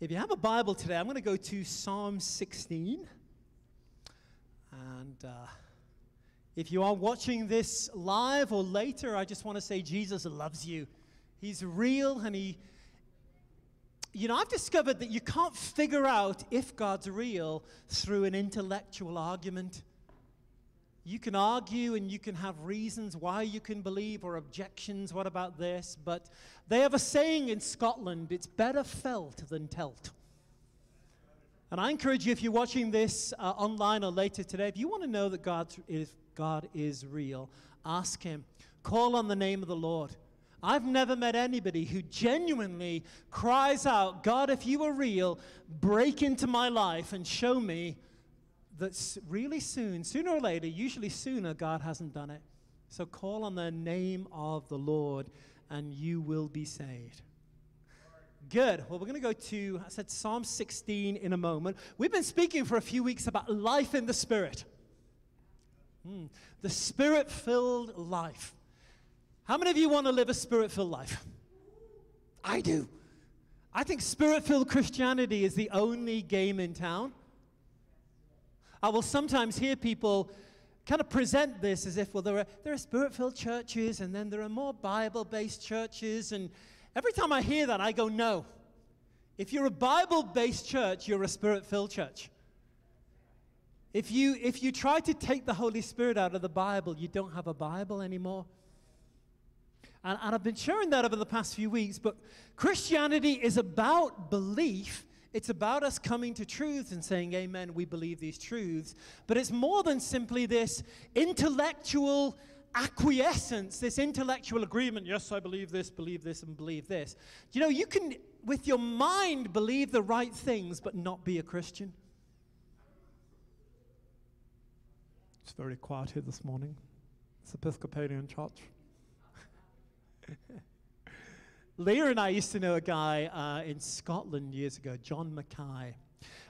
If you have a Bible today, I'm going to go to Psalm 16. And uh, if you are watching this live or later, I just want to say Jesus loves you. He's real and he. You know, I've discovered that you can't figure out if God's real through an intellectual argument. You can argue and you can have reasons why you can believe or objections. What about this? But they have a saying in Scotland it's better felt than telt. And I encourage you, if you're watching this uh, online or later today, if you want to know that God is, God is real, ask Him. Call on the name of the Lord. I've never met anybody who genuinely cries out, God, if you are real, break into my life and show me that really soon, sooner or later, usually sooner, God hasn't done it. So call on the name of the Lord and you will be saved. Good. Well, we're going to go to, I said Psalm 16 in a moment. We've been speaking for a few weeks about life in the Spirit. Hmm. The Spirit filled life. How many of you want to live a Spirit filled life? I do. I think Spirit filled Christianity is the only game in town. I will sometimes hear people kind of present this as if, well, there are, there are spirit filled churches and then there are more Bible based churches. And every time I hear that, I go, no. If you're a Bible based church, you're a spirit filled church. If you, if you try to take the Holy Spirit out of the Bible, you don't have a Bible anymore. And, and I've been sharing that over the past few weeks, but Christianity is about belief it's about us coming to truths and saying, Amen, we believe these truths. But it's more than simply this intellectual acquiescence, this intellectual agreement. Yes, I believe this, believe this, and believe this. You know, you can, with your mind, believe the right things, but not be a Christian. It's very quiet here this morning. It's Episcopalian church. Leah and I used to know a guy uh, in Scotland years ago, John Mackay.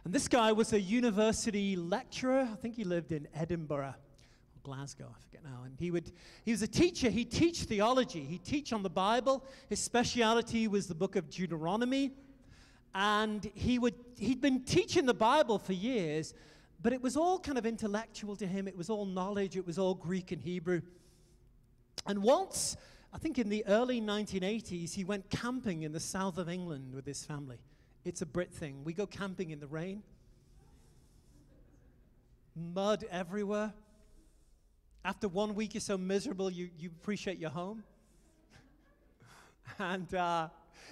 And this guy was a university lecturer. I think he lived in Edinburgh or Glasgow, I forget now. And he, would, he was a teacher. He'd teach theology, he'd teach on the Bible. His speciality was the book of Deuteronomy. And he would, he'd been teaching the Bible for years, but it was all kind of intellectual to him. It was all knowledge, it was all Greek and Hebrew. And once I think in the early 1980s, he went camping in the south of England with his family. It's a Brit thing. We go camping in the rain, mud everywhere. After one week, you're so miserable, you, you appreciate your home. and uh,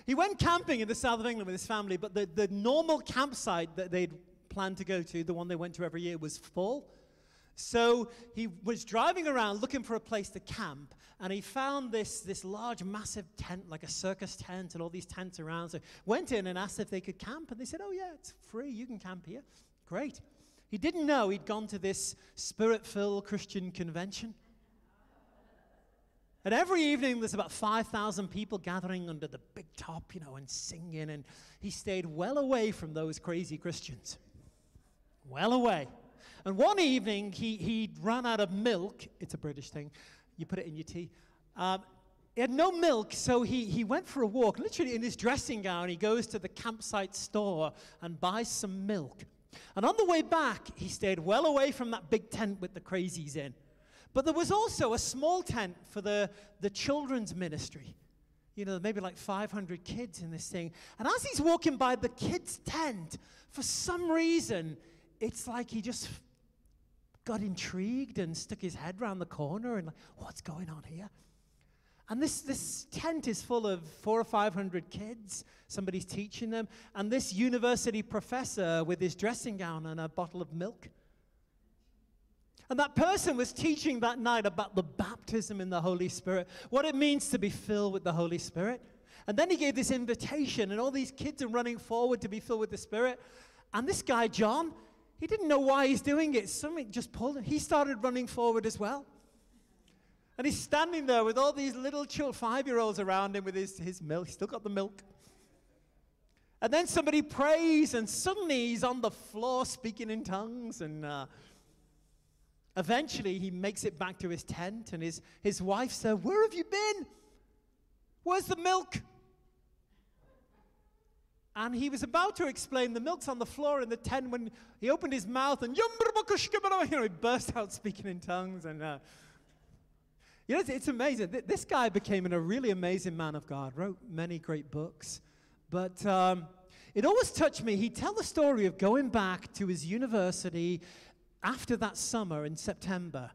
he went camping in the south of England with his family, but the, the normal campsite that they'd planned to go to, the one they went to every year, was full. So he was driving around looking for a place to camp, and he found this, this large, massive tent, like a circus tent, and all these tents around. So went in and asked if they could camp, and they said, "Oh yeah, it's free. You can camp here." Great. He didn't know he'd gone to this spirit-filled Christian convention. And every evening, there's about 5,000 people gathering under the big top, you know, and singing. And he stayed well away from those crazy Christians. Well away. And one evening, he, he'd run out of milk. It's a British thing. You put it in your tea. Um, he had no milk, so he, he went for a walk. Literally in his dressing gown, he goes to the campsite store and buys some milk. And on the way back, he stayed well away from that big tent with the crazies in. But there was also a small tent for the, the children's ministry. You know, maybe like 500 kids in this thing. And as he's walking by the kids' tent, for some reason, it's like he just got intrigued and stuck his head round the corner and like, what's going on here? And this, this tent is full of four or five hundred kids. Somebody's teaching them. And this university professor with his dressing gown and a bottle of milk. And that person was teaching that night about the baptism in the Holy Spirit, what it means to be filled with the Holy Spirit. And then he gave this invitation, and all these kids are running forward to be filled with the Spirit. And this guy, John, he didn't know why he's doing it. Something just pulled him. He started running forward as well. And he's standing there with all these little five year olds around him with his, his milk. He's still got the milk. And then somebody prays, and suddenly he's on the floor speaking in tongues. And uh, eventually he makes it back to his tent, and his, his wife said, Where have you been? Where's the milk? And he was about to explain the milk's on the floor in the tent when he opened his mouth and you know, he burst out speaking in tongues. And uh, you know, it's, it's amazing. This guy became a really amazing man of God, wrote many great books. But um, it always touched me. He'd tell the story of going back to his university after that summer in September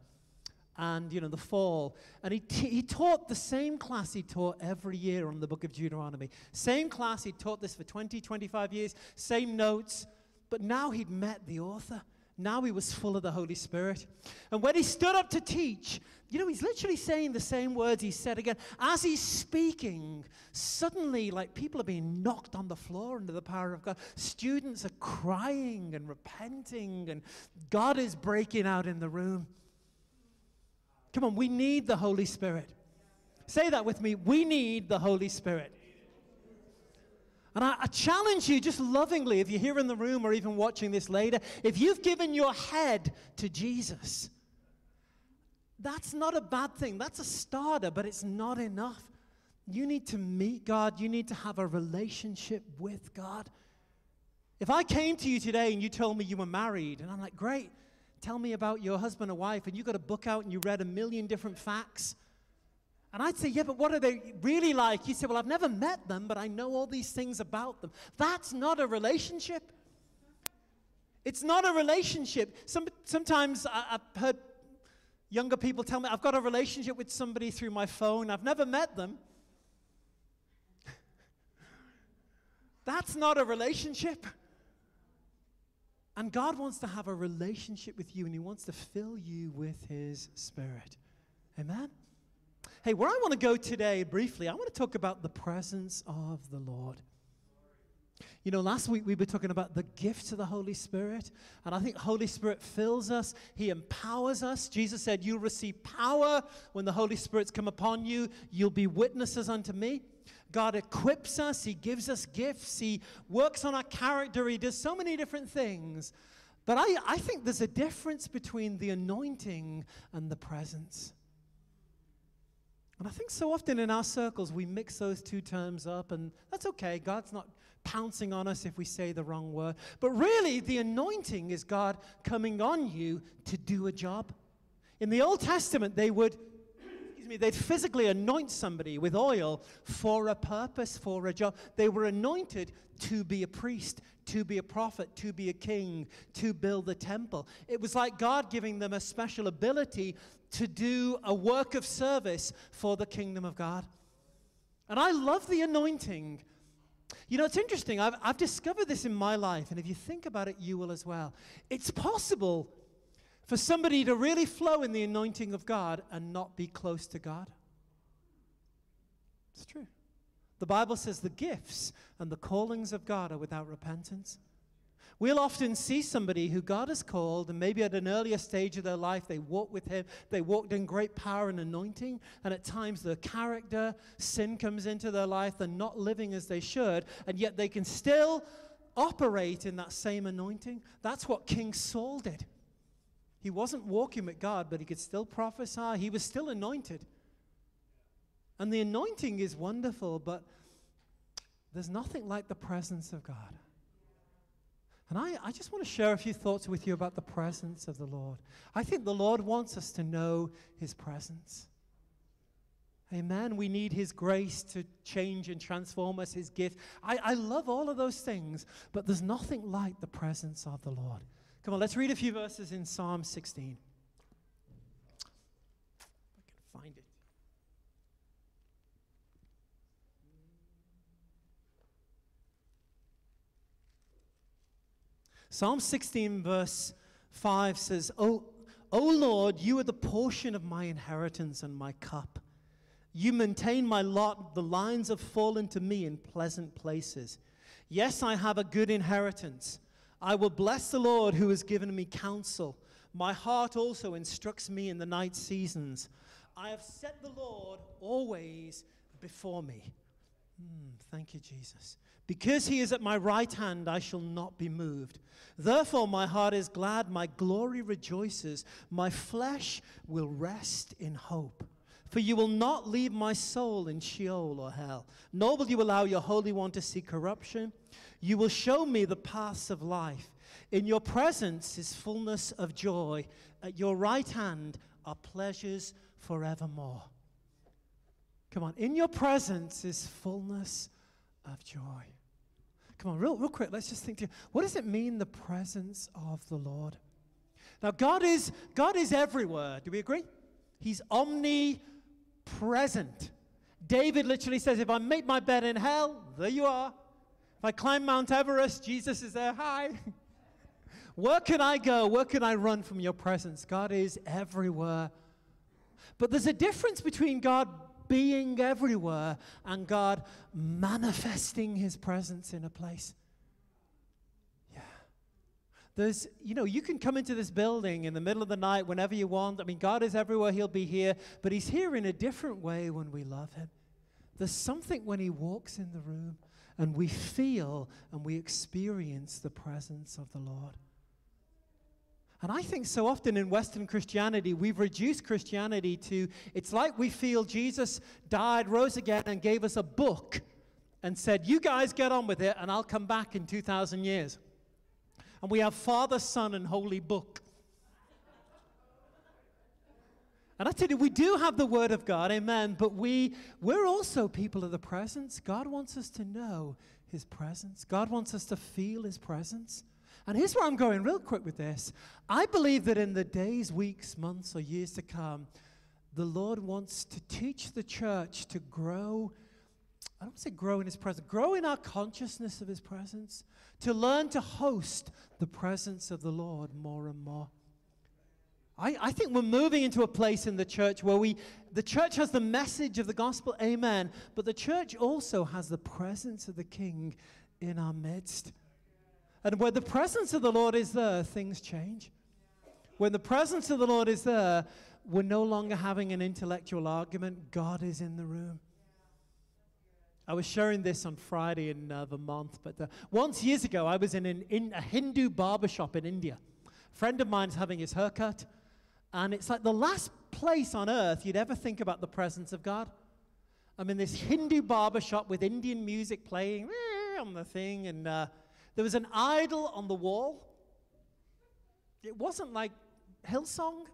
and you know the fall. And he, t- he taught the same class he taught every year on the book of deuteronomy. Same class he taught this for 20 25 years. Same notes. But now he'd met the author. Now he was full of the holy spirit. And when he stood up to teach you know he's literally saying the same words he said again. As he's speaking suddenly like people are being knocked on the floor under the power of god. Students are crying and repenting and god is breaking out in the room Come on, we need the Holy Spirit. Say that with me. We need the Holy Spirit. And I, I, challenge you just lovingly, if you're here in the room or even watching this later, if you've given your head to Jesus, that's not a bad thing. That's a starter, but it's not enough. You need to meet God, you need to have a relationship with God. If I came to you today and you told me you were married, and I'm like, great, Tell me about your husband or wife, and you got a book out and you read a million different facts. And I'd say, Yeah, but what are they really like? You say, Well, I've never met them, but I know all these things about them. That's not a relationship. It's not a relationship. Some, sometimes I, I've heard younger people tell me, I've got a relationship with somebody through my phone, I've never met them. That's not a relationship. And God wants to have a relationship with you and He wants to fill you with His Spirit. Amen? Hey, where I want to go today, briefly, I want to talk about the presence of the Lord. You know, last week we were talking about the gift of the Holy Spirit, and I think Holy Spirit fills us, He empowers us. Jesus said, You'll receive power when the Holy Spirit's come upon you, you'll be witnesses unto me. God equips us, He gives us gifts, He works on our character, He does so many different things. But I, I think there's a difference between the anointing and the presence. And I think so often in our circles we mix those two terms up, and that's okay. God's not pouncing on us if we say the wrong word. But really, the anointing is God coming on you to do a job. In the Old Testament, they would me, they'd physically anoint somebody with oil for a purpose, for a job. They were anointed to be a priest, to be a prophet, to be a king, to build the temple. It was like God giving them a special ability to do a work of service for the kingdom of God. And I love the anointing. You know, it's interesting. I've, I've discovered this in my life, and if you think about it, you will as well. It's possible for somebody to really flow in the anointing of God and not be close to God? It's true. The Bible says the gifts and the callings of God are without repentance. We'll often see somebody who God has called, and maybe at an earlier stage of their life, they walked with Him, they walked in great power and anointing, and at times their character, sin comes into their life, they're not living as they should, and yet they can still operate in that same anointing. That's what King Saul did. He wasn't walking with God, but he could still prophesy. He was still anointed. And the anointing is wonderful, but there's nothing like the presence of God. And I, I just want to share a few thoughts with you about the presence of the Lord. I think the Lord wants us to know his presence. Amen. We need his grace to change and transform us, his gift. I, I love all of those things, but there's nothing like the presence of the Lord. Come on, let's read a few verses in Psalm 16. If I can find it. Psalm 16, verse 5 says, O, o Lord, you are the portion of my inheritance and my cup. You maintain my lot. The lines have fallen to me in pleasant places. Yes, I have a good inheritance. I will bless the Lord who has given me counsel. My heart also instructs me in the night seasons. I have set the Lord always before me. Mm, thank you, Jesus. Because he is at my right hand, I shall not be moved. Therefore, my heart is glad, my glory rejoices, my flesh will rest in hope. For you will not leave my soul in Sheol or hell, nor will you allow your Holy One to see corruption. You will show me the paths of life. In your presence is fullness of joy. At your right hand are pleasures forevermore. Come on, in your presence is fullness of joy. Come on, real, real quick, let's just think. What does it mean, the presence of the Lord? Now, God is, God is everywhere. Do we agree? He's omnipresent. David literally says, If I make my bed in hell, there you are. If I climb Mount Everest, Jesus is there. Hi. Where can I go? Where can I run from your presence? God is everywhere. But there's a difference between God being everywhere and God manifesting his presence in a place. Yeah. There's, you know, you can come into this building in the middle of the night whenever you want. I mean, God is everywhere, he'll be here, but he's here in a different way when we love him. There's something when he walks in the room and we feel and we experience the presence of the Lord. And I think so often in Western Christianity, we've reduced Christianity to it's like we feel Jesus died, rose again, and gave us a book and said, You guys get on with it, and I'll come back in 2,000 years. And we have Father, Son, and Holy Book. And I tell you, we do have the Word of God, amen, but we, we're also people of the presence. God wants us to know His presence, God wants us to feel His presence. And here's where I'm going real quick with this. I believe that in the days, weeks, months, or years to come, the Lord wants to teach the church to grow. I don't say grow in His presence, grow in our consciousness of His presence, to learn to host the presence of the Lord more and more. I, I, think we're moving into a place in the church where we, the church has the message of the gospel, amen, but the church also has the presence of the King in our midst. And where the presence of the Lord is there, things change. When the presence of the Lord is there, we're no longer having an intellectual argument. God is in the room. I was sharing this on Friday in uh, Vermont, but uh, once years ago, I was in, an, in a Hindu barber shop in India. A friend of mine's having his haircut, and it's like the last place on earth you'd ever think about the presence of God. I'm in this Hindu barber shop with Indian music playing on the thing, and uh, there was an idol on the wall. It wasn't like Hillsong.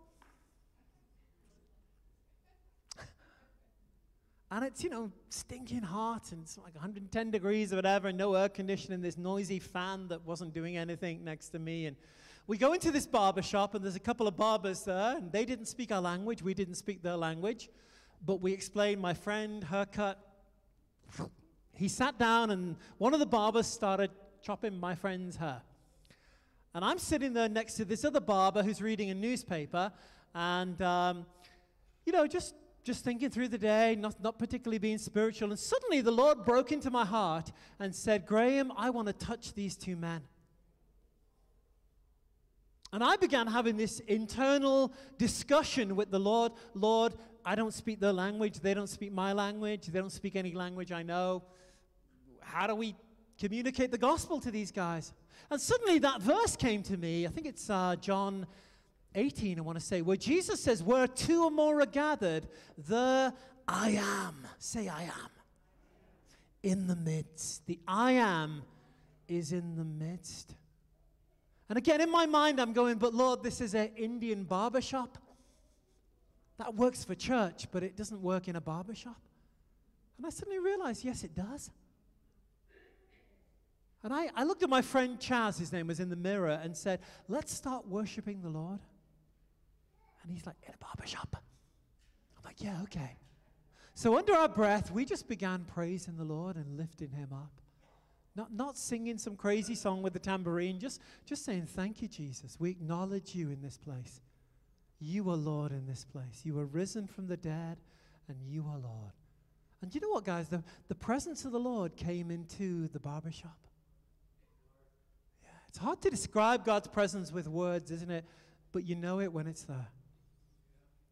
and it's, you know, stinking hot and it's like 110 degrees or whatever, and no air conditioning, this noisy fan that wasn't doing anything next to me. And we go into this barber shop, and there's a couple of barbers there, and they didn't speak our language. We didn't speak their language. But we explained my friend, haircut. He sat down, and one of the barbers started chopping my friend's hair. And I'm sitting there next to this other barber who's reading a newspaper and, um, you know, just, just thinking through the day, not, not particularly being spiritual. And suddenly the Lord broke into my heart and said, Graham, I want to touch these two men. And I began having this internal discussion with the Lord Lord, I don't speak their language. They don't speak my language. They don't speak any language I know. How do we communicate the gospel to these guys. And suddenly that verse came to me. I think it's uh, John 18, I want to say, where Jesus says, Where two or more are gathered, there I am. Say, I am. In the midst. The I am is in the midst. And again, in my mind, I'm going, But Lord, this is an Indian barber shop. That works for church, but it doesn't work in a barber shop. And I suddenly realized, yes, it does. And I, I looked at my friend Chaz, his name was in the mirror, and said, Let's start worshiping the Lord. And he's like, In a barber shop. I'm like, Yeah, okay. So under our breath, we just began praising the Lord and lifting him up. Not, not singing some crazy song with the tambourine, just, just saying, Thank you, Jesus. We acknowledge you in this place. You are Lord in this place. You are risen from the dead, and you are Lord. And you know what, guys? The, the presence of the Lord came into the barber shop. It's hard to describe God's presence with words, isn't it? But you know it when it's there.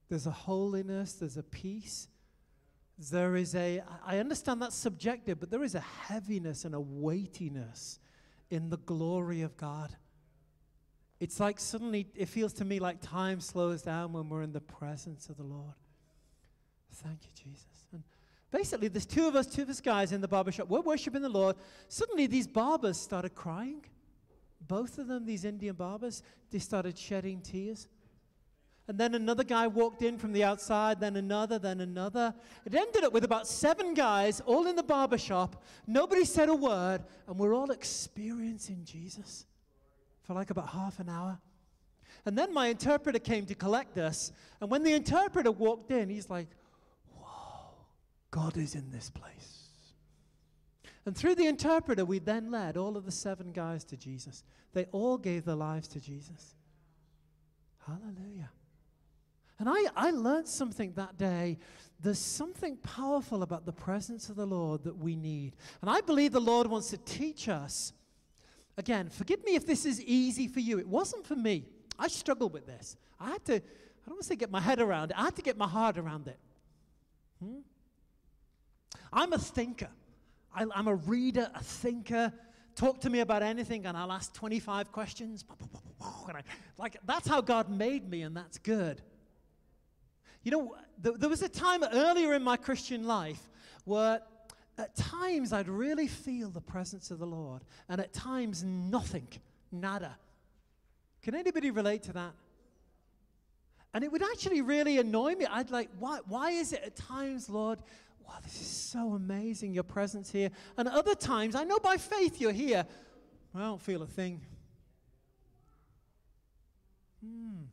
There's a holiness, there's a peace. There is a, I understand that's subjective, but there is a heaviness and a weightiness in the glory of God. It's like suddenly, it feels to me like time slows down when we're in the presence of the Lord. Thank you, Jesus. And basically, there's two of us, two of us guys in the barber shop. We're worshiping the Lord. Suddenly, these barbers started crying. Both of them, these Indian barbers, they started shedding tears. And then another guy walked in from the outside, then another, then another. It ended up with about seven guys all in the barber shop. Nobody said a word, and we're all experiencing Jesus for like about half an hour. And then my interpreter came to collect us. And when the interpreter walked in, he's like, Whoa, God is in this place. And through the interpreter, we then led all of the seven guys to Jesus. They all gave their lives to Jesus. Hallelujah. And I, I learned something that day. There's something powerful about the presence of the Lord that we need. And I believe the Lord wants to teach us. Again, forgive me if this is easy for you. It wasn't for me. I struggled with this. I had to, I don't want to say get my head around it, I had to get my heart around it. Hmm? I'm a thinker. I, am a reader, a thinker. Talk to me about anything, and I'll ask 25 questions. I, like, that's how God made me, and that's good. You know, th- there was a time earlier in my Christian life where at times I'd really feel the presence of the Lord, and at times nothing, nada. Can anybody relate to that? And it would actually really annoy me. I'd like, why, why is it at times, Lord, wow, this is so amazing, your presence here. And other times, I know by faith you're here. I don't feel a thing. Hmm.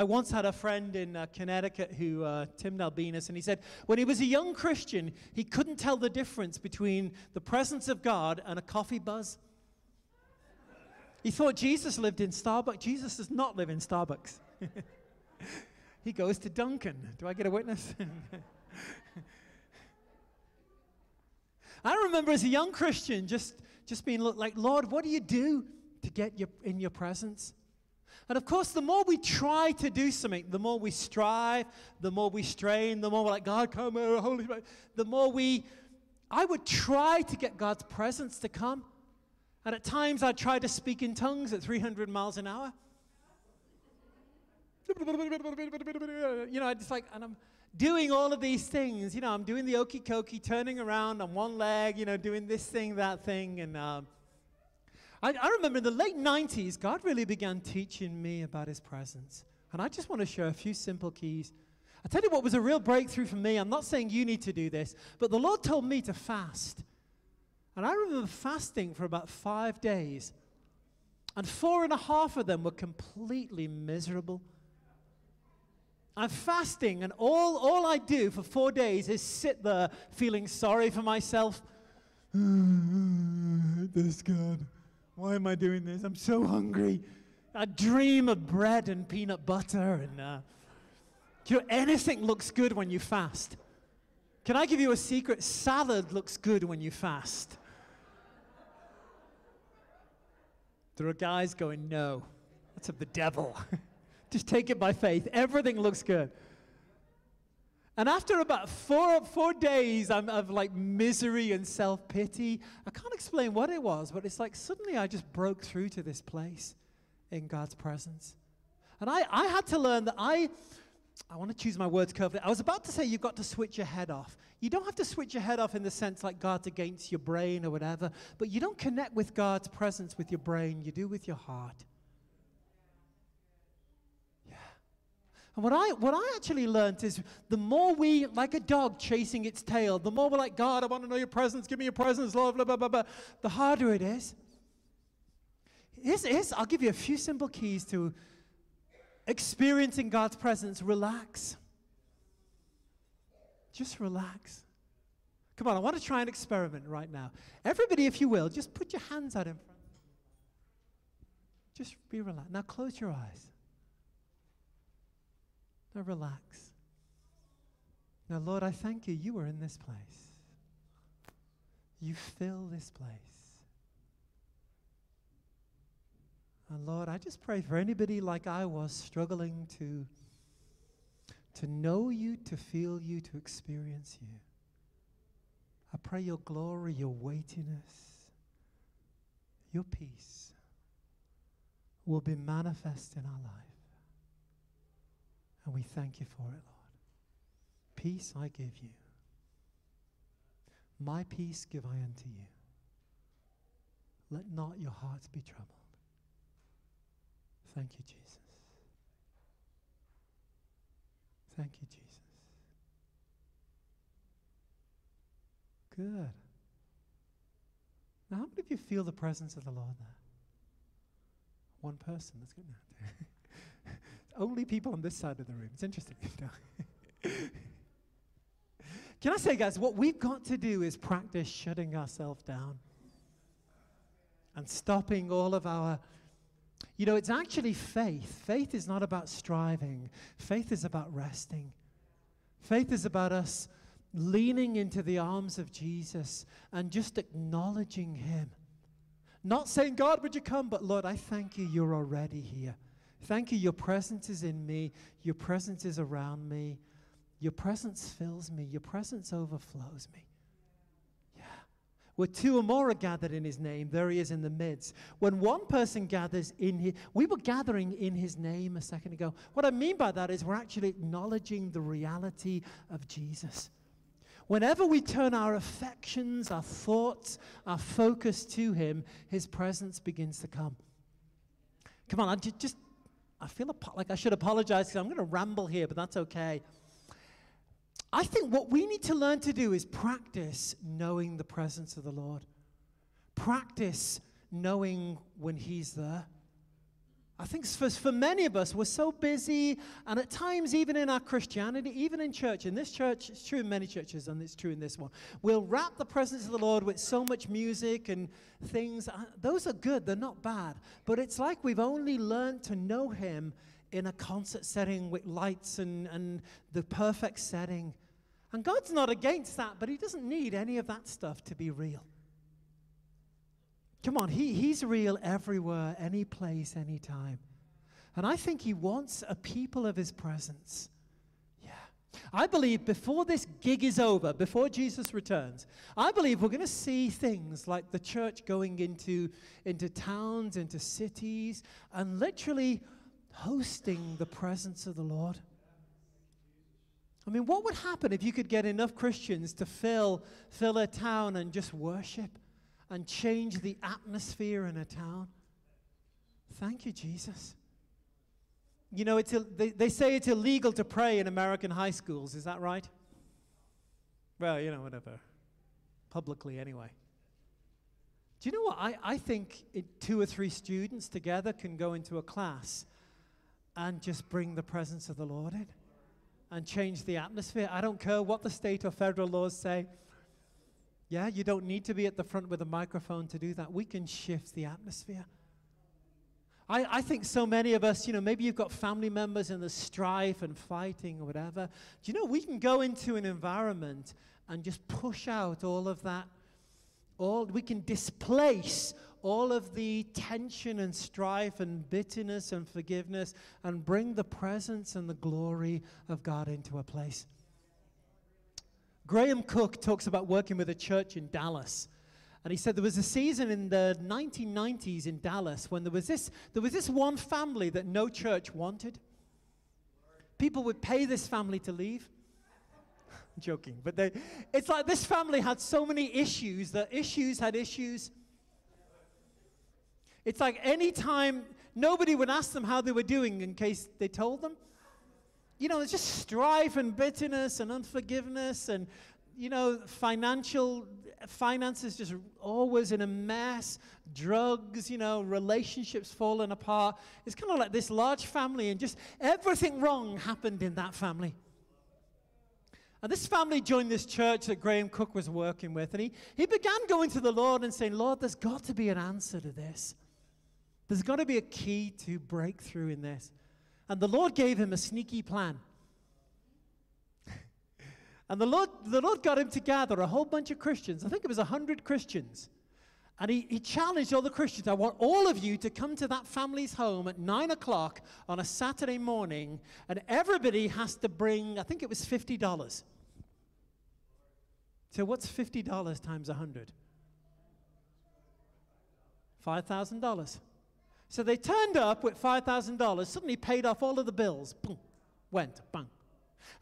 I once had a friend in uh, Connecticut who, uh, Tim Nalbinas, and he said when he was a young Christian, he couldn't tell the difference between the presence of God and a coffee buzz. He thought Jesus lived in Starbucks. Jesus does not live in Starbucks. he goes to Dunkin'. Do I get a witness? I remember as a young Christian just, just being like, Lord, what do you do to get your, in your presence? And of course, the more we try to do something, the more we strive, the more we strain, the more we're like, God, come here, Holy Spirit. The more we, I would try to get God's presence to come. And at times I'd try to speak in tongues at 300 miles an hour. You know, I just like, and I'm doing all of these things. You know, I'm doing the okey cokey, turning around on one leg, you know, doing this thing, that thing. And uh, I, I remember in the late 90s, God really began teaching me about his presence. And I just want to share a few simple keys. I tell you what was a real breakthrough for me. I'm not saying you need to do this, but the Lord told me to fast. And I remember fasting for about five days. And four and a half of them were completely miserable. I'm fasting, and all, all I do for four days is sit there feeling sorry for myself. this God. Why am I doing this? I'm so hungry. I dream of bread and peanut butter, and uh, you know, anything looks good when you fast. Can I give you a secret? Salad looks good when you fast. There are guys going, no, that's of the devil. Just take it by faith. Everything looks good. And after about four, four days of like misery and self pity, I can't explain what it was, but it's like suddenly I just broke through to this place in God's presence. And I, I had to learn that I, I want to choose my words carefully. I was about to say you've got to switch your head off. You don't have to switch your head off in the sense like God's against your brain or whatever, but you don't connect with God's presence with your brain, you do with your heart. And what I, what I actually learned is the more we, like a dog chasing its tail, the more we're like, God, I want to know your presence, give me your presence, Lord, blah, blah, blah, blah, the harder it is. Here's, here's, I'll give you a few simple keys to experiencing God's presence. Relax. Just relax. Come on, I want to try an experiment right now. Everybody, if you will, just put your hands out in front. Just be relaxed. Now close your eyes. Now relax. Now, Lord, I thank you. You are in this place. You fill this place. And Lord, I just pray for anybody like I was struggling to, to know you, to feel you, to experience you. I pray your glory, your weightiness, your peace will be manifest in our life. And we thank you for it, Lord. Peace I give you. My peace give I unto you. Let not your hearts be troubled. Thank you, Jesus. Thank you, Jesus. Good. Now, how many of you feel the presence of the Lord there? One person. That's good. Only people on this side of the room. It's interesting. Can I say, guys, what we've got to do is practice shutting ourselves down and stopping all of our. You know, it's actually faith. Faith is not about striving, faith is about resting. Faith is about us leaning into the arms of Jesus and just acknowledging Him. Not saying, God, would you come? But Lord, I thank you, you're already here. Thank you, your presence is in me, your presence is around me, your presence fills me, your presence overflows me. Yeah. Where two or more are gathered in his name, there he is in the midst. When one person gathers in his, we were gathering in his name a second ago. What I mean by that is we're actually acknowledging the reality of Jesus. Whenever we turn our affections, our thoughts, our focus to him, his presence begins to come. Come on, just, I feel like I should apologize because I'm going to ramble here, but that's okay. I think what we need to learn to do is practice knowing the presence of the Lord. Practice knowing when He's there. I think for, for many of us, we're so busy, and at times, even in our Christianity, even in church, in this church, it's true in many churches, and it's true in this one, we'll wrap the presence of the Lord with so much music and things. Uh, those are good, they're not bad. But it's like we've only learned to know Him in a concert setting with lights and, and the perfect setting. And God's not against that, but He doesn't need any of that stuff to be real. Come on, he, He's real everywhere, any place, any time. And I think He wants a people of His presence. Yeah. I believe before this gig is over, before Jesus returns, I believe we're going to see things like the church going into, into towns, into cities, and literally hosting the presence of the Lord. I mean, what would happen if you could get enough Christians to fill, fill a town and just worship and change the atmosphere in a town? Thank you, Jesus. You know, it's they, they say it's illegal to pray in American high schools. Is that right? Well, you know, whatever. Publicly, anyway. Do you know what? I, I think it, two or three students together can go into a class and just bring the presence of the Lord in and change the atmosphere. I don't care what the state or federal laws say. Yeah, you don't need to be at the front with a microphone to do that. We can shift the atmosphere. I, I think so many of us, you know, maybe you've got family members in the strife and fighting or whatever. Do you know, we can go into an environment and just push out all of that. All, we can displace all of the tension and strife and bitterness and forgiveness and bring the presence and the glory of God into a place. Graham Cooke talks about working with a church in Dallas. And he said there was a season in the 1990s in Dallas when there was this, there was this one family that no church wanted. People would pay this family to leave. joking, but they, it's like this family had so many issues that issues had issues. It's like anytime nobody would ask them how they were doing in case they told them. You know, it's just strife and bitterness and unforgiveness and, you know, financial finances just always in a mess, drugs, you know, relationships falling apart. It's kind of like this large family, and just everything wrong happened in that family. And this family joined this church that Graham Cooke was working with, and he, he began going to the Lord and saying, Lord, there's got to be an answer to this. There's got to be a key to breakthrough in this. And the Lord gave him a sneaky plan. and the Lord, the Lord got him to gather a whole bunch of Christians. I think it was 100 Christians. And he, he challenged all the Christians I want all of you to come to that family's home at 9 o'clock on a Saturday morning, and everybody has to bring, I think it was $50. So, what's $50 times 100? $5,000. So they turned up with $5,000, suddenly paid off all of the bills. Boom, went, bang.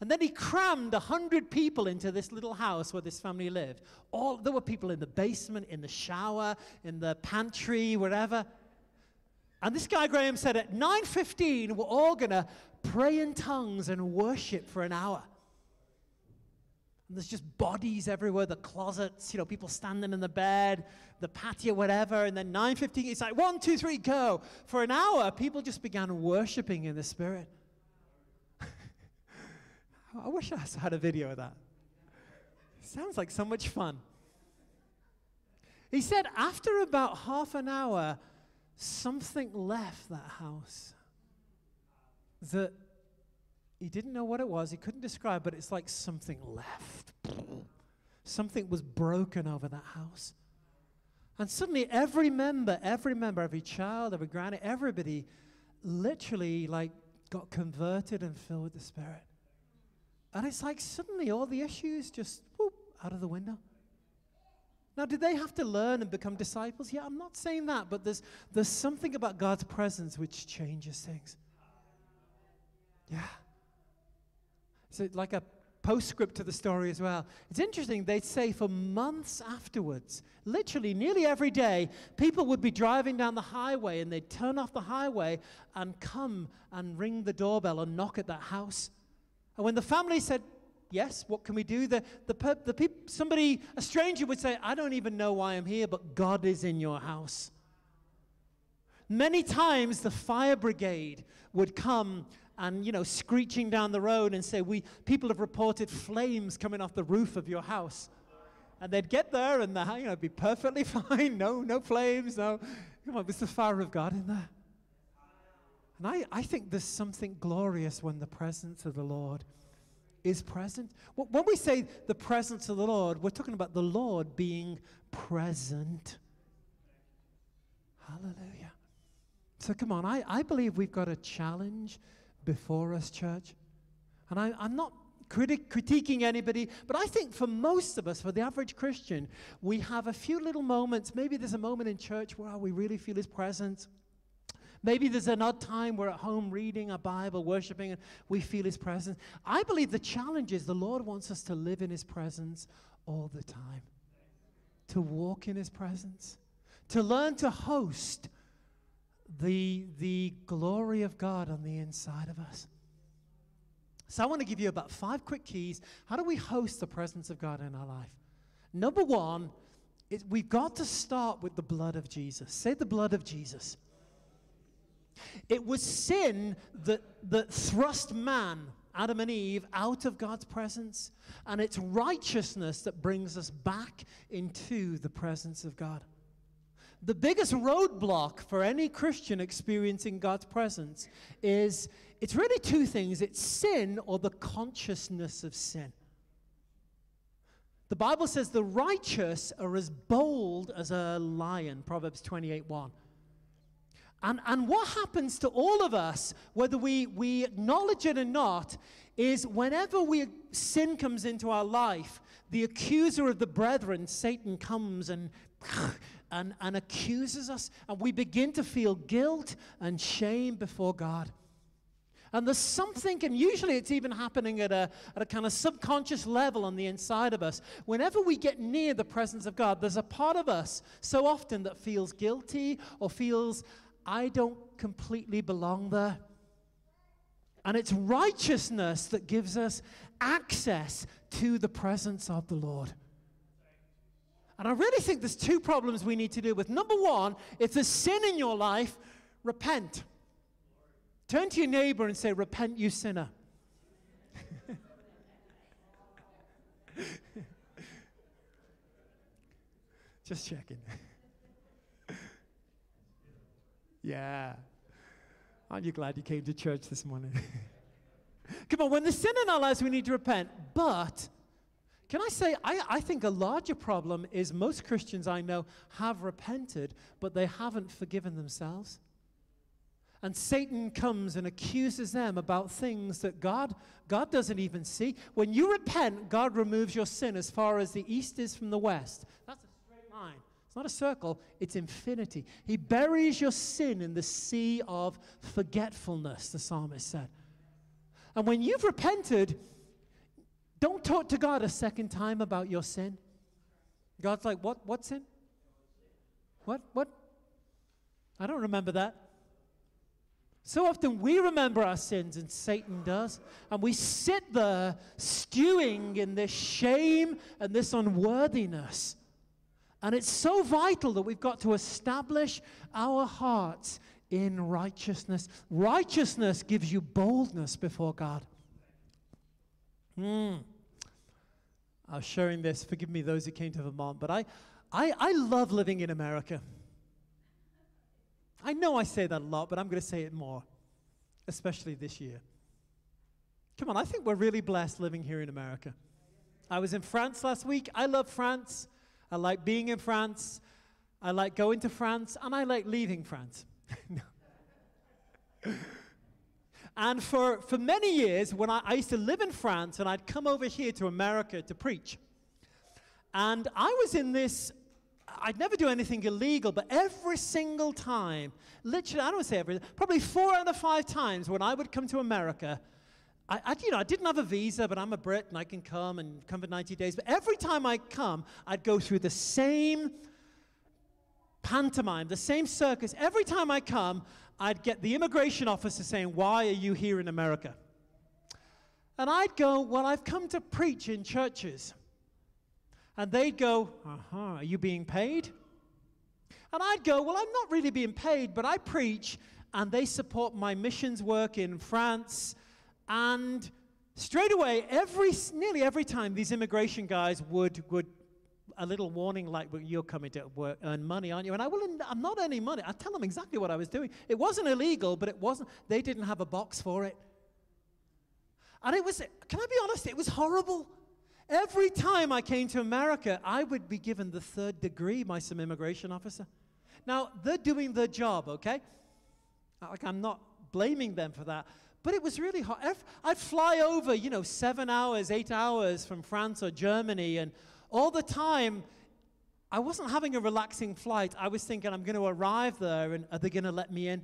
And then he crammed a hundred people into this little house where this family lived. All there were people in the basement, in the shower, in the pantry, wherever. And this guy Graham said at 9:15 we're all gonna pray in tongues and worship for an hour. And there's just bodies everywhere, the closets, you know, people standing in the bed, the patio, whatever. And then 9.15, it's like, one, two, three, go. For an hour, people just began worshiping in the Spirit. I wish I had a video of that. Sounds like so much fun. He said after about half an hour, something left that house that he didn't know what it was. He couldn't describe, but it's like something left. Something was broken over that house. And suddenly, every member, every member, every child, every granny, everybody literally like got converted and filled with the Spirit. And it's like suddenly all the issues just whoop, out of the window. Now, did they have to learn and become disciples? Yeah, I'm not saying that, but there's, there's something about God's presence which changes things. Yeah. So, like a postscript to the story as well. It's interesting, they'd say for months afterwards, literally nearly every day, people would be driving down the highway and they'd turn off the highway and come and ring the doorbell and knock at that house. And when the family said, Yes, what can we do? The, the, the peop, somebody, a stranger would say, I don't even know why I'm here, but God is in your house. Many times the fire brigade would come and you know screeching down the road and say we people have reported flames coming off the roof of your house. And they'd get there and the you know be perfectly fine. No no flames no come on there's the fire of god in there. And I, I think there's something glorious when the presence of the lord is present. When we say the presence of the lord we're talking about the lord being present. Hallelujah. So come on i, I believe we've got a challenge before us, church. And I, am not criti- critiquing anybody, but I think for most of us, for the average Christian, we have a few little moments. Maybe there's a moment in church where we really feel His presence. Maybe there's an odd time we're at home reading a Bible, worshiping, and we feel His presence. I believe the challenge is the Lord wants us to live in His presence all the time, to walk in His presence, to learn to host the, the glory of God on the inside of us. So I want to give you about five quick keys. How do we host the presence of God in our life? Number one, is we've got to start with the blood of Jesus. Say the blood of Jesus. It was sin that, that thrust man, Adam and Eve, out of God's presence, and it's righteousness that brings us back into the presence of God. The biggest roadblock for any Christian experiencing God's presence is it's really two things it's sin or the consciousness of sin. The Bible says the righteous are as bold as a lion, Proverbs 28 1. And, and what happens to all of us, whether we, we acknowledge it or not, is whenever we, sin comes into our life, the accuser of the brethren, Satan, comes and and, and accuses us, and we begin to feel guilt and shame before God. And there's something, and usually it's even happening at a, at a kind of subconscious level on the inside of us. Whenever we get near the presence of God, there's a part of us so often that feels guilty or feels, I don't completely belong there. And it's righteousness that gives us access to the presence of the Lord. And I really think there's two problems we need to deal with. Number one, if there's sin in your life, repent. Turn to your neighbor and say, Repent, you sinner. Just checking. yeah. Aren't you glad you came to church this morning? Come on, when there's sin in our lives, we need to repent. But can I say, I, I think a larger problem is most Christians I know have repented, but they haven't forgiven themselves. And Satan comes and accuses them about things that God, God doesn't even see. When you repent, God removes your sin as far as the east is from the west. That's a straight line. It's not a circle, it's infinity. He buries your sin in the sea of forgetfulness, the psalmist said. And when you've repented, don't talk to God a second time about your sin. God's like, What? What sin? What? What? I don't remember that. So often we remember our sins and Satan does. And we sit there stewing in this shame and this unworthiness. And it's so vital that we've got to establish our hearts in righteousness. Righteousness gives you boldness before God. Hmm. Was sharing this, forgive me those who came to Vermont, but I, I, I love living in America. I know I say that a lot, but I'm going to say it more, especially this year. Come on, I think we're really blessed living here in America. I was in France last week. I love France. I like being in France. I like going to France, and I like leaving France. and for, for many years, when I, I used to live in France, and I'd come over here to America to preach, and I was in this I'd never do anything illegal, but every single time, literally, I don't say every, probably four out of five times when I would come to America, I, I, you know, I didn't have a visa, but I'm a Brit and I can come and come for 90 days. But every time I come, I'd go through the same pantomime, the same circus. Every time I come, I'd get the immigration officer saying, Why are you here in America? And I'd go, Well, I've come to preach in churches. And they'd go, Uh huh, are you being paid? And I'd go, Well, I'm not really being paid, but I preach, and they support my missions work in France. And straight away, every, nearly every time, these immigration guys would, would a little warning like, you're coming to work, earn money, aren't you? And I will, I'm not earning money. I tell them exactly what I was doing. It wasn't illegal, but it wasn't, they didn't have a box for it. And it was, can I be honest, it was horrible. Every time I came to America, I would be given the third degree by some immigration officer. Now, they're doing their job, okay? Like, I'm not blaming them for that. But it was really hard. I'd fly over, you know, seven hours, eight hours from France or Germany, and all the time, I wasn't having a relaxing flight. I was thinking, I'm going to arrive there, and are they going to let me in?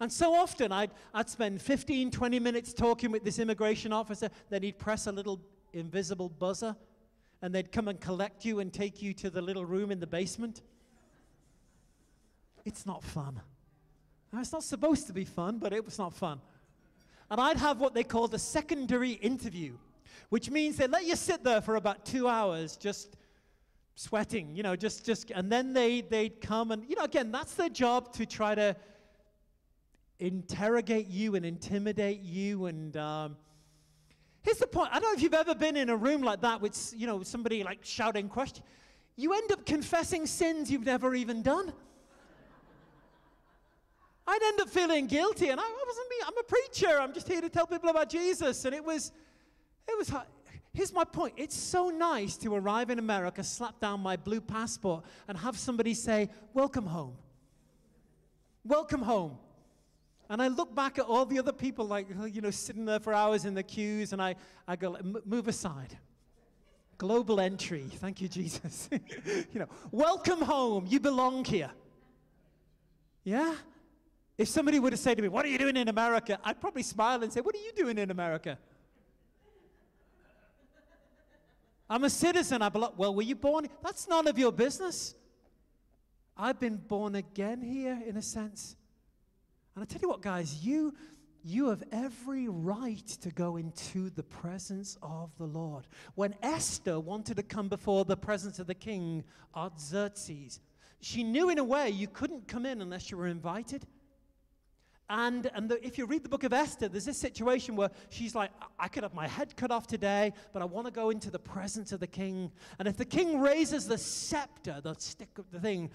And so often, I'd, I'd spend 15, 20 minutes talking with this immigration officer, then he'd press a little invisible buzzer and they'd come and collect you and take you to the little room in the basement. It's not fun. Now, it's not supposed to be fun, but it was not fun. And I'd have what they called a secondary interview, which means they let you sit there for about two hours just sweating, you know, just, just, and then they, they'd come and, you know, again, that's their job to try to interrogate you and intimidate you and, um, Here's the point. I don't know if you've ever been in a room like that with, you know, somebody like shouting questions. You end up confessing sins you've never even done. I'd end up feeling guilty, and I, wasn't me. I'm a preacher. I'm just here to tell people about Jesus. And it was, it was. Here's my point. It's so nice to arrive in America, slap down my blue passport, and have somebody say, "Welcome home." Welcome home. And I look back at all the other people, like, you know, sitting there for hours in the queues, and I, I go, move aside. Global entry. Thank you, Jesus. you know, welcome home. You belong here. Yeah? If somebody were to say to me, What are you doing in America? I'd probably smile and say, What are you doing in America? I'm a citizen. I belong. Well, were you born? That's none of your business. I've been born again here, in a sense. And I tell you what, guys, you, you have every right to go into the presence of the Lord. When Esther wanted to come before the presence of the king, Artaxerxes, she knew in a way you couldn't come in unless you were invited. And, and the, if you read the book of Esther, there's this situation where she's like, I could have my head cut off today, but I want to go into the presence of the king. And if the king raises the scepter, the stick of the thing,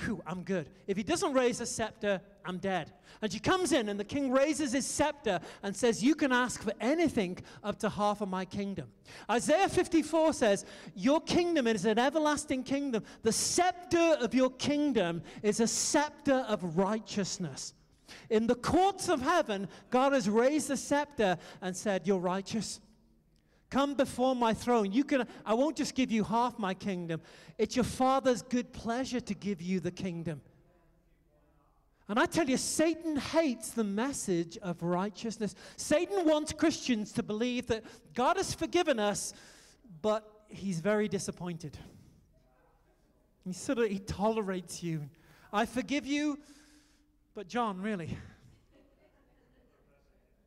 whew, I'm good. If he doesn't raise the scepter, I'm dead. And she comes in, and the king raises his scepter and says, You can ask for anything up to half of my kingdom. Isaiah 54 says, Your kingdom is an everlasting kingdom. The scepter of your kingdom is a scepter of righteousness. In the courts of heaven, God has raised the scepter and said, You're righteous. Come before my throne. You can I won't just give you half my kingdom. It's your father's good pleasure to give you the kingdom. And I tell you, Satan hates the message of righteousness. Satan wants Christians to believe that God has forgiven us, but he's very disappointed. He sort of he tolerates you. I forgive you, but John, really?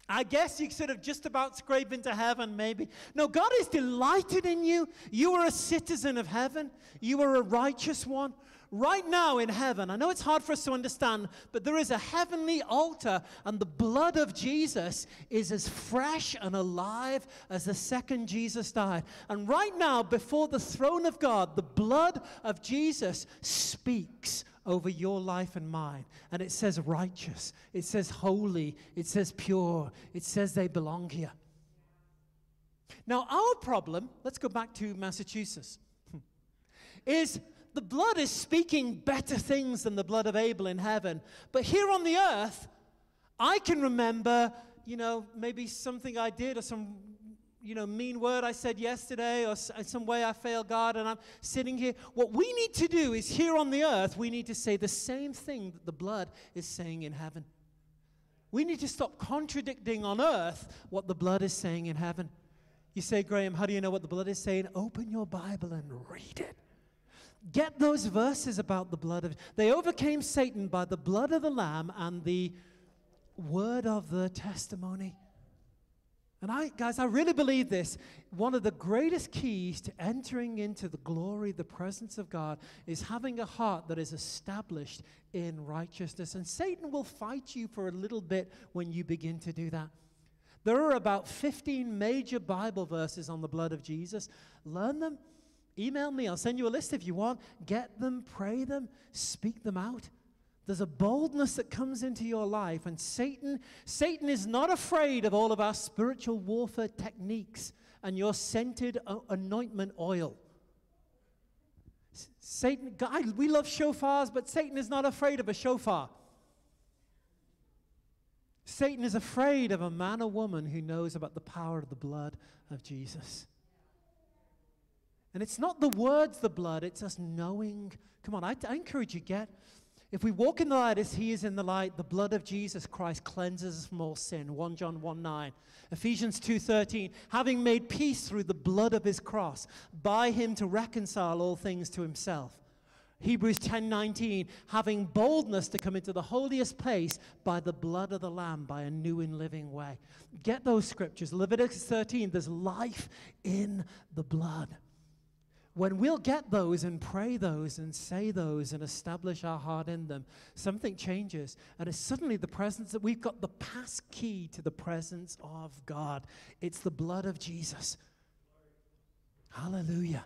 I guess you sort of just about scrape into heaven, maybe. No, God is delighted in you. You are a citizen of heaven. You are a righteous one. Right now in heaven, I know it's hard for us to understand, but there is a heavenly altar, and the blood of Jesus is as fresh and alive as the second Jesus died. And right now, before the throne of God, the blood of Jesus speaks over your life and mine. And it says righteous, it says holy, it says pure, it says they belong here. Now, our problem, let's go back to Massachusetts, is the blood is speaking better things than the blood of Abel in heaven. But here on the earth, I can remember, you know, maybe something I did or some you know, mean word I said yesterday or some way I failed God and I'm sitting here. What we need to do is here on the earth, we need to say the same thing that the blood is saying in heaven. We need to stop contradicting on earth what the blood is saying in heaven. You say, Graham, how do you know what the blood is saying? Open your Bible and read it. Get those verses about the blood of. They overcame Satan by the blood of the Lamb and the word of the testimony. And I, guys, I really believe this. One of the greatest keys to entering into the glory, the presence of God, is having a heart that is established in righteousness. And Satan will fight you for a little bit when you begin to do that. There are about 15 major Bible verses on the blood of Jesus. Learn them. Email me. I'll send you a list if you want. Get them, pray them, speak them out. There's a boldness that comes into your life, and Satan, Satan is not afraid of all of our spiritual warfare techniques and your scented uh, anointment oil. Satan, God, we love shofars, but Satan is not afraid of a shofar. Satan is afraid of a man or woman who knows about the power of the blood of Jesus. And it's not the words, the blood, it's us knowing. Come on, I, I encourage you, get if we walk in the light as he is in the light, the blood of Jesus Christ cleanses us from all sin. 1 John 1 9. Ephesians 2:13, having made peace through the blood of his cross, by him to reconcile all things to himself. Hebrews 10:19, having boldness to come into the holiest place by the blood of the lamb by a new and living way. Get those scriptures. Leviticus 13, there's life in the blood when we'll get those and pray those and say those and establish our heart in them, something changes. And it's suddenly the presence that we've got the pass key to the presence of God. It's the blood of Jesus. Hallelujah.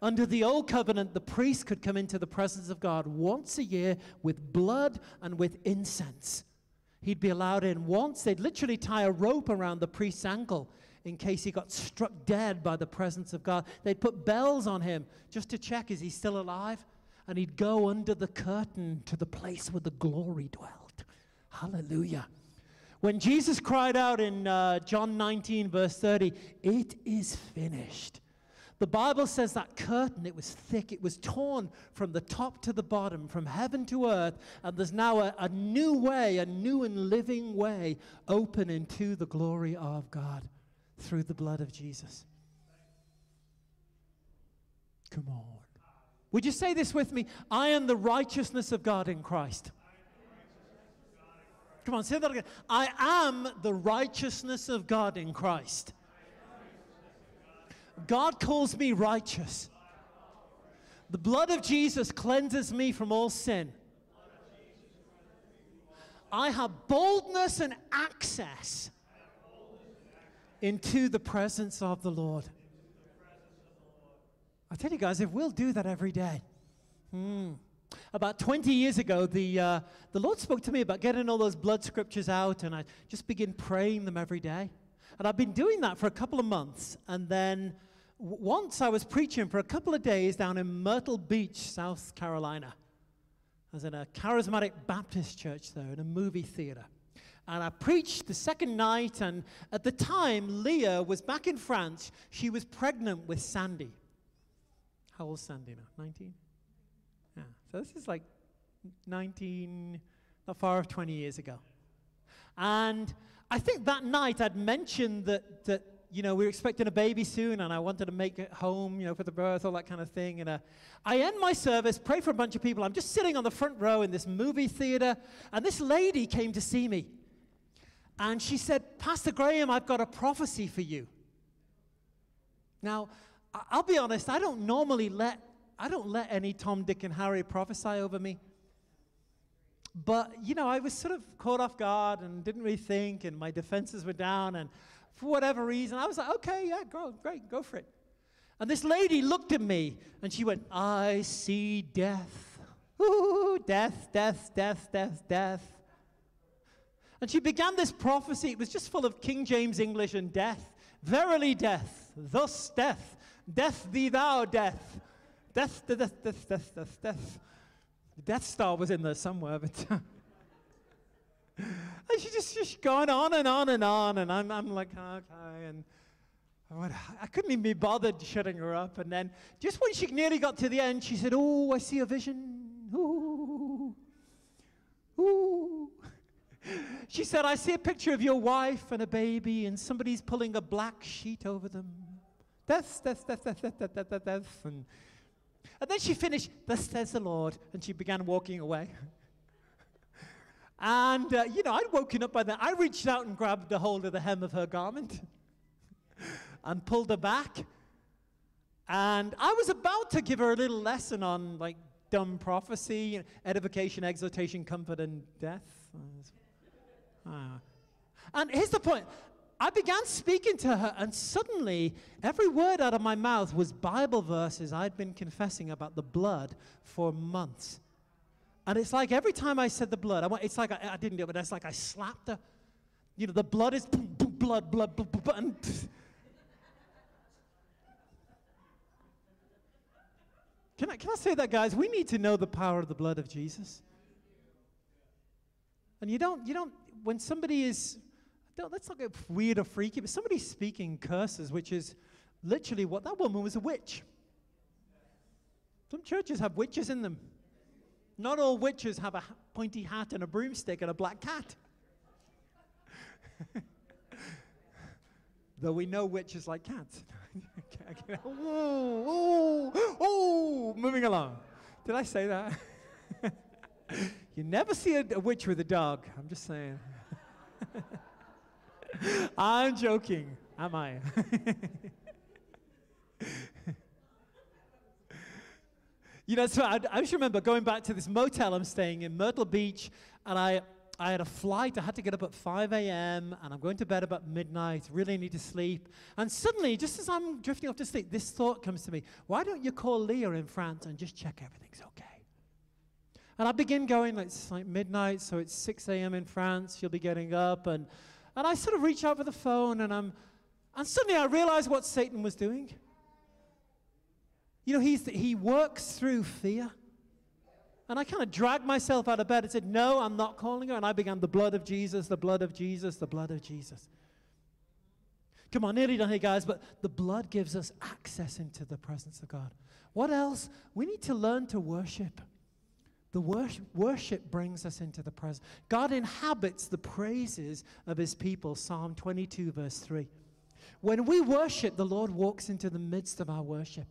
Under the old covenant, the priest could come into the presence of God once a year with blood and with incense. He'd be allowed in once. They'd literally tie a rope around the priest's ankle in case he got struck dead by the presence of God. They'd put bells on him just to check is he still alive? And he'd go under the curtain to the place where the glory dwelt. Hallelujah. When Jesus cried out in uh, John 19, verse 30, it is finished. The Bible says that curtain, it was thick, it was torn from the top to the bottom, from heaven to earth, and there's now a, a new way, a new and living way open into the glory of God through the blood of Jesus. Come on. Would you say this with me? I am the righteousness of God in Christ. Come on, say that again. I am the righteousness of God in Christ. God calls me righteous. The blood of Jesus cleanses me from all sin. I have boldness and access into the presence of the Lord. I tell you guys, if we'll do that every day. Hmm. About 20 years ago, the, uh, the Lord spoke to me about getting all those blood scriptures out, and I just begin praying them every day. And I've been doing that for a couple of months. And then w- once I was preaching for a couple of days down in Myrtle Beach, South Carolina. I was in a charismatic Baptist church there, in a movie theater. And I preached the second night, and at the time, Leah was back in France. She was pregnant with Sandy. How old is Sandy now? 19? Yeah. So this is like 19, not far off 20 years ago. And I think that night I'd mentioned that, that you know, we were expecting a baby soon and I wanted to make it home, you know, for the birth, all that kind of thing. And uh, I end my service, pray for a bunch of people. I'm just sitting on the front row in this movie theater, and this lady came to see me. And she said, Pastor Graham, I've got a prophecy for you. Now, I'll be honest, I don't normally let, I don't let any Tom, Dick, and Harry prophesy over me. But, you know, I was sort of caught off guard and didn't really think, and my defenses were down. And for whatever reason, I was like, okay, yeah, go, great, go for it. And this lady looked at me and she went, I see death. Ooh, death, death, death, death, death. And she began this prophecy. It was just full of King James English and death. Verily, death, thus death, death thee thou, death. Death, death, death, death, death, death, death. The Death Star was in there somewhere, but. and she just, just going on and on and on, and I'm, I'm like, okay, and I couldn't even be bothered shutting her up. And then, just when she nearly got to the end, she said, "Oh, I see a vision. Ooh, ooh." She said, "I see a picture of your wife and a baby, and somebody's pulling a black sheet over them. Death, death, death, death, death, death, death, death." And and then she finished, Thus says the Lord, and she began walking away. and, uh, you know, I'd woken up by then. I reached out and grabbed a hold of the hem of her garment and pulled her back. And I was about to give her a little lesson on, like, dumb prophecy, edification, exhortation, comfort, and death. Uh, and here's the point I began speaking to her, and suddenly every word out of my mouth was Bible verses I'd been confessing about the blood for months. And it's like every time I said the blood, I went, it's like I, I didn't do it, but it's like I slapped her. You know, the blood is blood, blood, blood, blood. And can, I, can I say that, guys? We need to know the power of the blood of Jesus. And you don't, you don't, when somebody is let's not get weird or freaky, but somebody's speaking curses, which is literally what that woman was a witch. Some churches have witches in them. Not all witches have a pointy hat and a broomstick and a black cat. Though we know witches like cats. oh, oh, oh, moving along. Did I say that? you never see a, a witch with a dog. I'm just saying. I'm joking. Am I? you know, so I, I just remember going back to this motel I'm staying in, Myrtle Beach, and I, I had a flight. I had to get up at 5 a.m., and I'm going to bed about midnight. Really need to sleep. And suddenly, just as I'm drifting off to sleep, this thought comes to me why don't you call Leah in France and just check everything's okay? And I begin going, it's like midnight, so it's 6 a.m. in France. you'll be getting up, and and I sort of reach out for the phone and I'm, and suddenly I realize what Satan was doing. You know, he's, he works through fear. And I kind of dragged myself out of bed and said, No, I'm not calling her. And I began the blood of Jesus, the blood of Jesus, the blood of Jesus. Come on, nearly done here, guys, but the blood gives us access into the presence of God. What else? We need to learn to worship. The worship, brings us into the presence. God inhabits the praises of his people. Psalm 22, verse 3. When we worship, the Lord walks into the midst of our worship.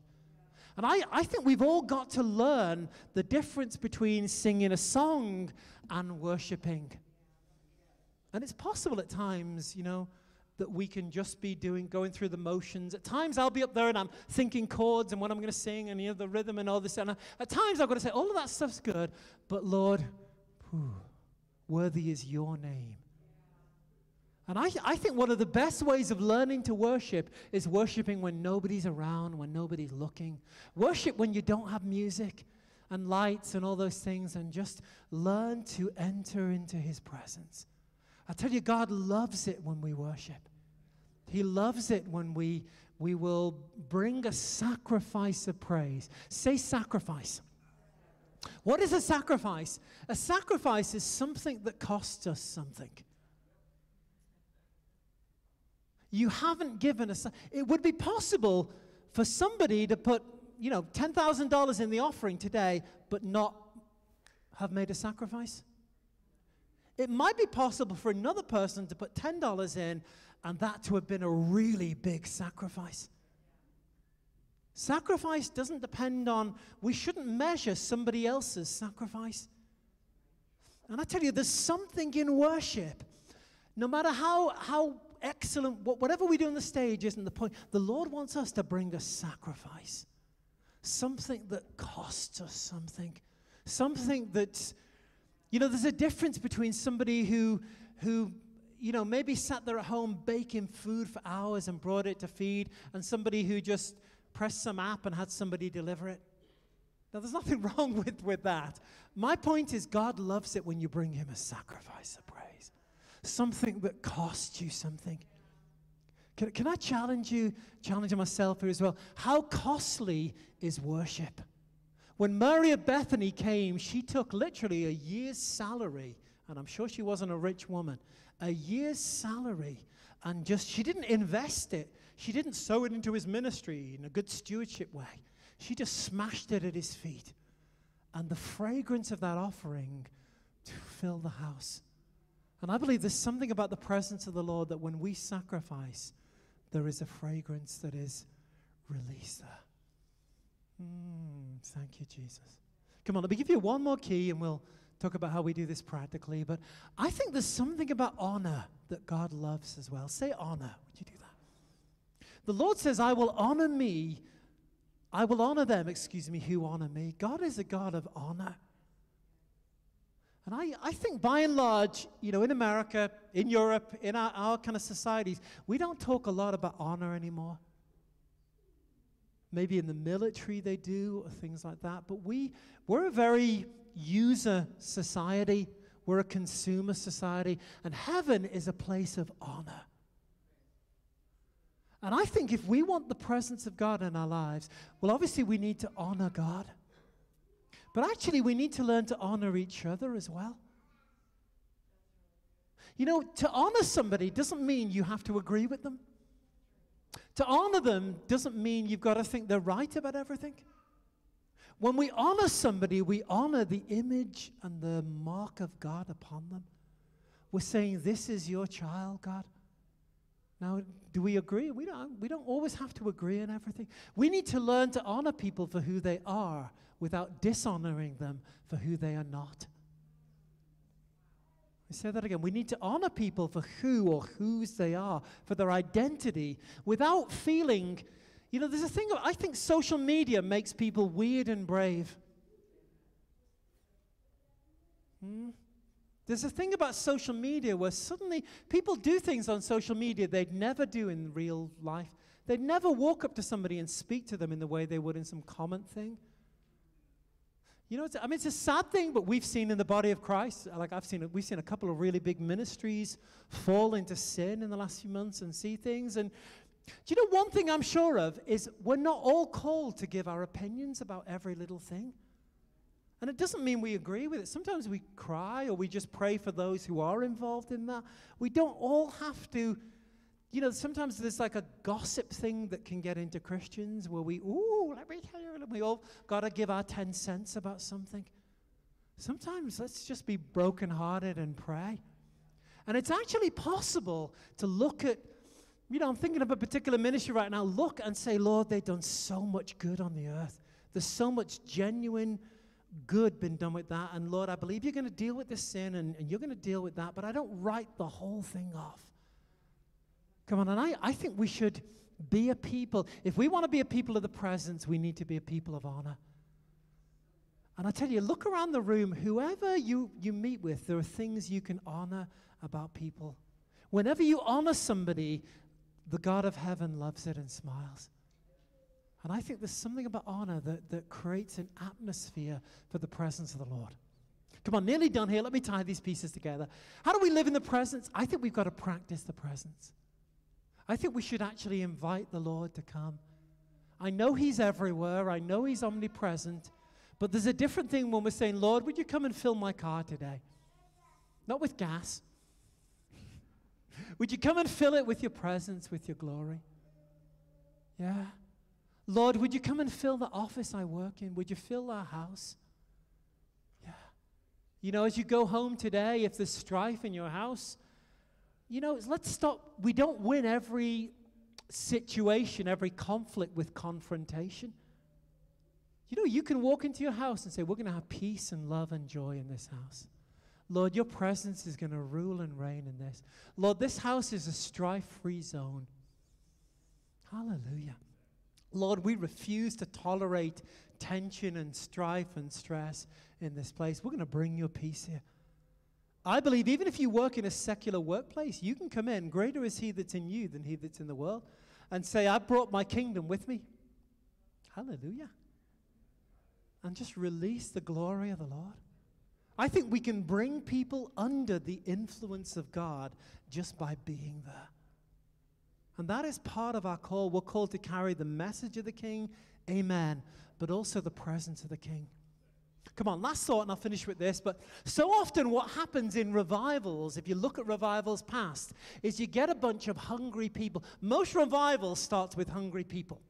And I, I think we've all got to learn the difference between singing a song and worshiping. And it's possible at times, you know, that we can just be doing, going through the motions. At times I'll be up there and I'm thinking chords and what I'm going to sing and you know, the rhythm and all this. And uh, at times I've got to say, all of that stuff's good, but Lord, whew, worthy is your name. And I, I think one of the best ways of learning to worship is worshiping when nobody's around, when nobody's looking. Worship when you don't have music and lights and all those things, and just learn to enter into his presence. I tell you, God loves it when we worship. He loves it when we, we will bring a sacrifice of praise. Say sacrifice. What is a sacrifice? A sacrifice is something that costs us something. You haven't given us. It would be possible for somebody to put, you know, $10,000 in the offering today, but not have made a sacrifice. It might be possible for another person to put $10 in and that to have been a really big sacrifice. Sacrifice doesn't depend on, we shouldn't measure somebody else's sacrifice. And I tell you, there's something in worship, no matter how, how excellent, whatever we do on the stage isn't the point. The Lord wants us to bring a sacrifice, something that costs us something, something that, you know, there's a difference between somebody who, who, you know, maybe sat there at home baking food for hours and brought it to feed, and somebody who just pressed some app and had somebody deliver it. Now, there's nothing wrong with, with that. My point is, God loves it when you bring Him a sacrifice of praise, something that costs you something. Can, can I challenge you, challenge myself here as well? How costly is worship? When Mary of Bethany came, she took literally a year's salary, and I'm sure she wasn't a rich woman, a year's salary, and just, she didn't invest it. She didn't sow it into his ministry in a good stewardship way. She just smashed it at his feet. And the fragrance of that offering to fill the house. And I believe there's something about the presence of the Lord that when we sacrifice, there is a fragrance that is released there. Mm, thank you, Jesus. Come on, let me give you one more key and we'll talk about how we do this practically. But I think there's something about honor that God loves as well. Say honor. Would you do that? the Lord says, I will honor me. I will honor them, excuse me, who honor me. God is a God of honor. And I, I think by and large, you know, in America, in Europe, in our, our kind of societies, we don't talk a lot about honor anymore. Maybe in the military they do, or things like that. But we, we're a very user society. We're a consumer society. And heaven is a place of honor. And I think if we want the presence of God in our lives, well, obviously we need to honor God. But actually, we need to learn to honor each other as well. You know, to honor somebody doesn't mean you have to agree with them. To honor them doesn't mean you've got to think they're right about everything. When we honor somebody, we honor the image and the mark of God upon them. We're saying, This is your child, God. Now, do we agree? We don't, we don't always have to agree on everything. We need to learn to honor people for who they are without dishonoring them for who they are not. I say that again. We need to honor people for who or whose they are, for their identity, without feeling, you know, there's a thing, about I think social media makes people weird and brave. Hmm? There's a thing about social media where suddenly people do things on social media they'd never do in real life. They'd never walk up to somebody and speak to them in the way they would in some common thing. You know, I mean, it's a sad thing, but we've seen in the body of Christ, like I've seen, we've seen a couple of really big ministries fall into sin in the last few months and see things. And do you know one thing I'm sure of is we're not all called to give our opinions about every little thing. And it doesn't mean we agree with it. Sometimes we cry or we just pray for those who are involved in that. We don't all have to, you know, sometimes there's like a gossip thing that can get into Christians where we, ooh, let me tell you, we all got to give our 10 cents about something. Sometimes let's just be brokenhearted and pray. And it's actually possible to look at, you know, I'm thinking of a particular ministry right now. Look and say, Lord, they've done so much good on the earth. There's so much genuine good been done with that. And Lord, I believe you're going to deal with this sin and, and you're going to deal with that, but I don't write the whole thing off. Come on, and I, I think we should be a people. If we want to be a people of the presence, we need to be a people of honor. And I tell you, look around the room, whoever you, you meet with, there are things you can honor about people. Whenever you honor somebody, the God of heaven loves it and smiles. And I think there's something about honor that, that creates an atmosphere for the presence of the Lord. Come on, nearly done here. Let me tie these pieces together. How do we live in the presence? I think we've got to practice the presence. I think we should actually invite the Lord to come. I know He's everywhere, I know He's omnipresent, but there's a different thing when we're saying, Lord, would you come and fill my car today? Not with gas. Would you come and fill it with your presence, with your glory? Yeah. Lord, would you come and fill the office I work in? Would you fill our house? Yeah. You know, as you go home today, if there's strife in your house, you know, let's stop. We don't win every situation, every conflict with confrontation. You know, you can walk into your house and say, We're going to have peace and love and joy in this house. Lord, your presence is going to rule and reign in this. Lord, this house is a strife free zone. Hallelujah. Lord, we refuse to tolerate tension and strife and stress in this place. We're going to bring your peace here. I believe even if you work in a secular workplace, you can come in. Greater is he that's in you than he that's in the world. And say, I brought my kingdom with me. Hallelujah. And just release the glory of the Lord. I think we can bring people under the influence of God just by being there. And that is part of our call. We're called to carry the message of the King, amen, but also the presence of the King. Come on, last thought, and I'll finish with this. But so often, what happens in revivals, if you look at revivals past, is you get a bunch of hungry people. Most revivals starts with hungry people.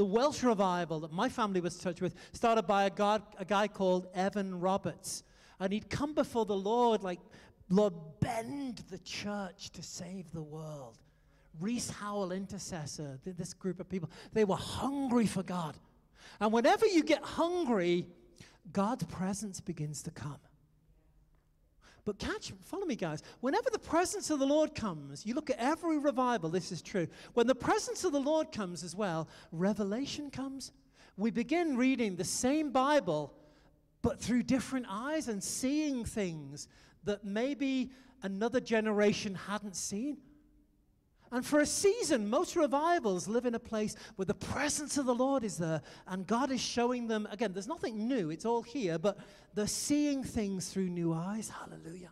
The Welsh revival that my family was touched with started by a, God, a guy called Evan Roberts. And he'd come before the Lord like, Lord, bend the church to save the world. Rees Howells, intercessor, this group of people, they were hungry for God. And whenever you get hungry, God's presence begins to come. But catch, follow me, guys. Whenever the presence of the Lord comes, you look at every revival, this is true. When the presence of the Lord comes as well, revelation comes. We begin reading the same Bible, but through different eyes and seeing things that maybe another generation hadn't seen. And for a season, most revivals live in a place where the presence of the Lord is there and God is showing them, again, there's nothing new, it's all here, but they're seeing things through new eyes. Hallelujah.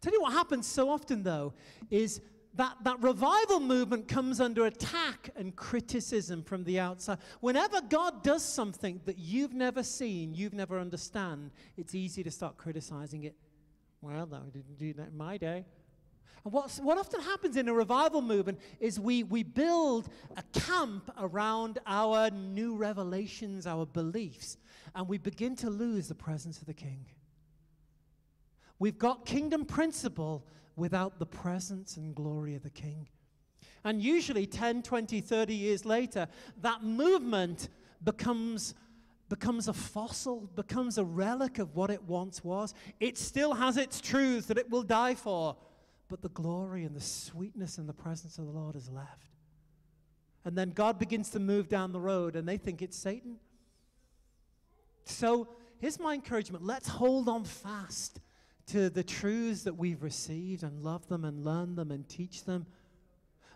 Tell you what happens so often, though, is that, that revival movement comes under attack and criticism from the outside. Whenever God does something that you've never seen, you've never understand, it's easy to start criticizing it. Well, that didn't do that in my day. And what's, what often happens in a revival movement is we, we build a camp around our new revelations, our beliefs, and we begin to lose the presence of the King. We've got kingdom principle without the presence and glory of the King. And usually 10, 20, 30 years later, that movement becomes becomes a fossil, becomes a relic of what it once was. It still has its truths that it will die for, but the glory and the sweetness and the presence of the Lord is left. And then God begins to move down the road and they think it's Satan. So here's my encouragement let's hold on fast to the truths that we've received and love them and learn them and teach them.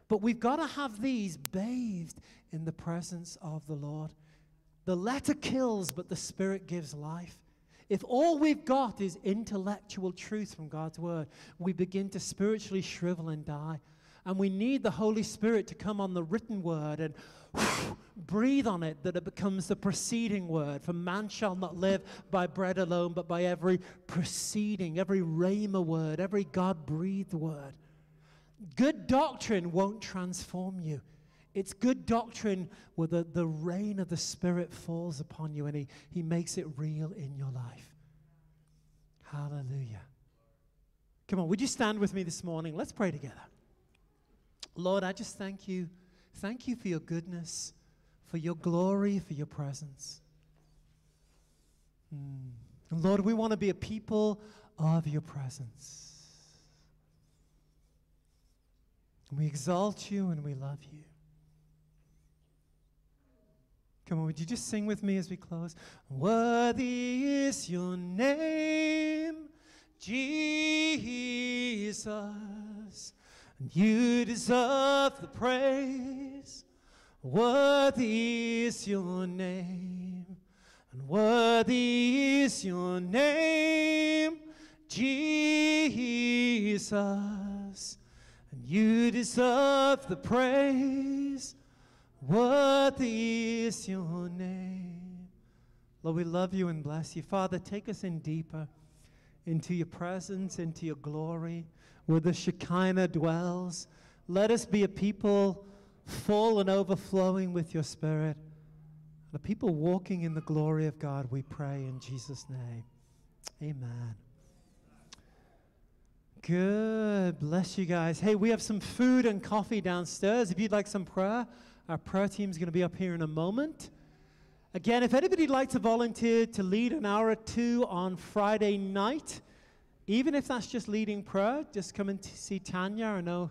But we've got to have these bathed in the presence of the Lord. The letter kills, but the Spirit gives life. If all we've got is intellectual truth from God's word, we begin to spiritually shrivel and die. And we need the Holy Spirit to come on the written word and breathe on it that it becomes the preceding word. For man shall not live by bread alone, but by every preceding, every rhema word, every God breathed word. Good doctrine won't transform you. It's good doctrine where the, the rain of the Spirit falls upon you and he, he makes it real in your life. Hallelujah. Come on, would you stand with me this morning? Let's pray together. Lord, I just thank you. Thank you for your goodness, for your glory, for your presence. Mm. Lord, we want to be a people of your presence. We exalt you and we love you. Come on, would you just sing with me as we close? Worthy is your name, Jesus, and you deserve the praise. Worthy is your name, and worthy is your name, Jesus, and you deserve the praise. Worthy is your name. Lord, we love you and bless you. Father, take us in deeper into your presence, into your glory, where the Shekinah dwells. Let us be a people full and overflowing with your spirit. The people walking in the glory of God, we pray in Jesus' name. Amen. Good. Bless you guys. Hey, we have some food and coffee downstairs. If you'd like some prayer, our prayer team is going to be up here in a moment. Again, if anybody'd like to volunteer to lead an hour or two on Friday night, even if that's just leading prayer, just come and see Tanya. I know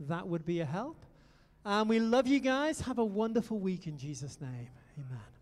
that would be a help. And we love you guys. Have a wonderful week in Jesus' name. Amen.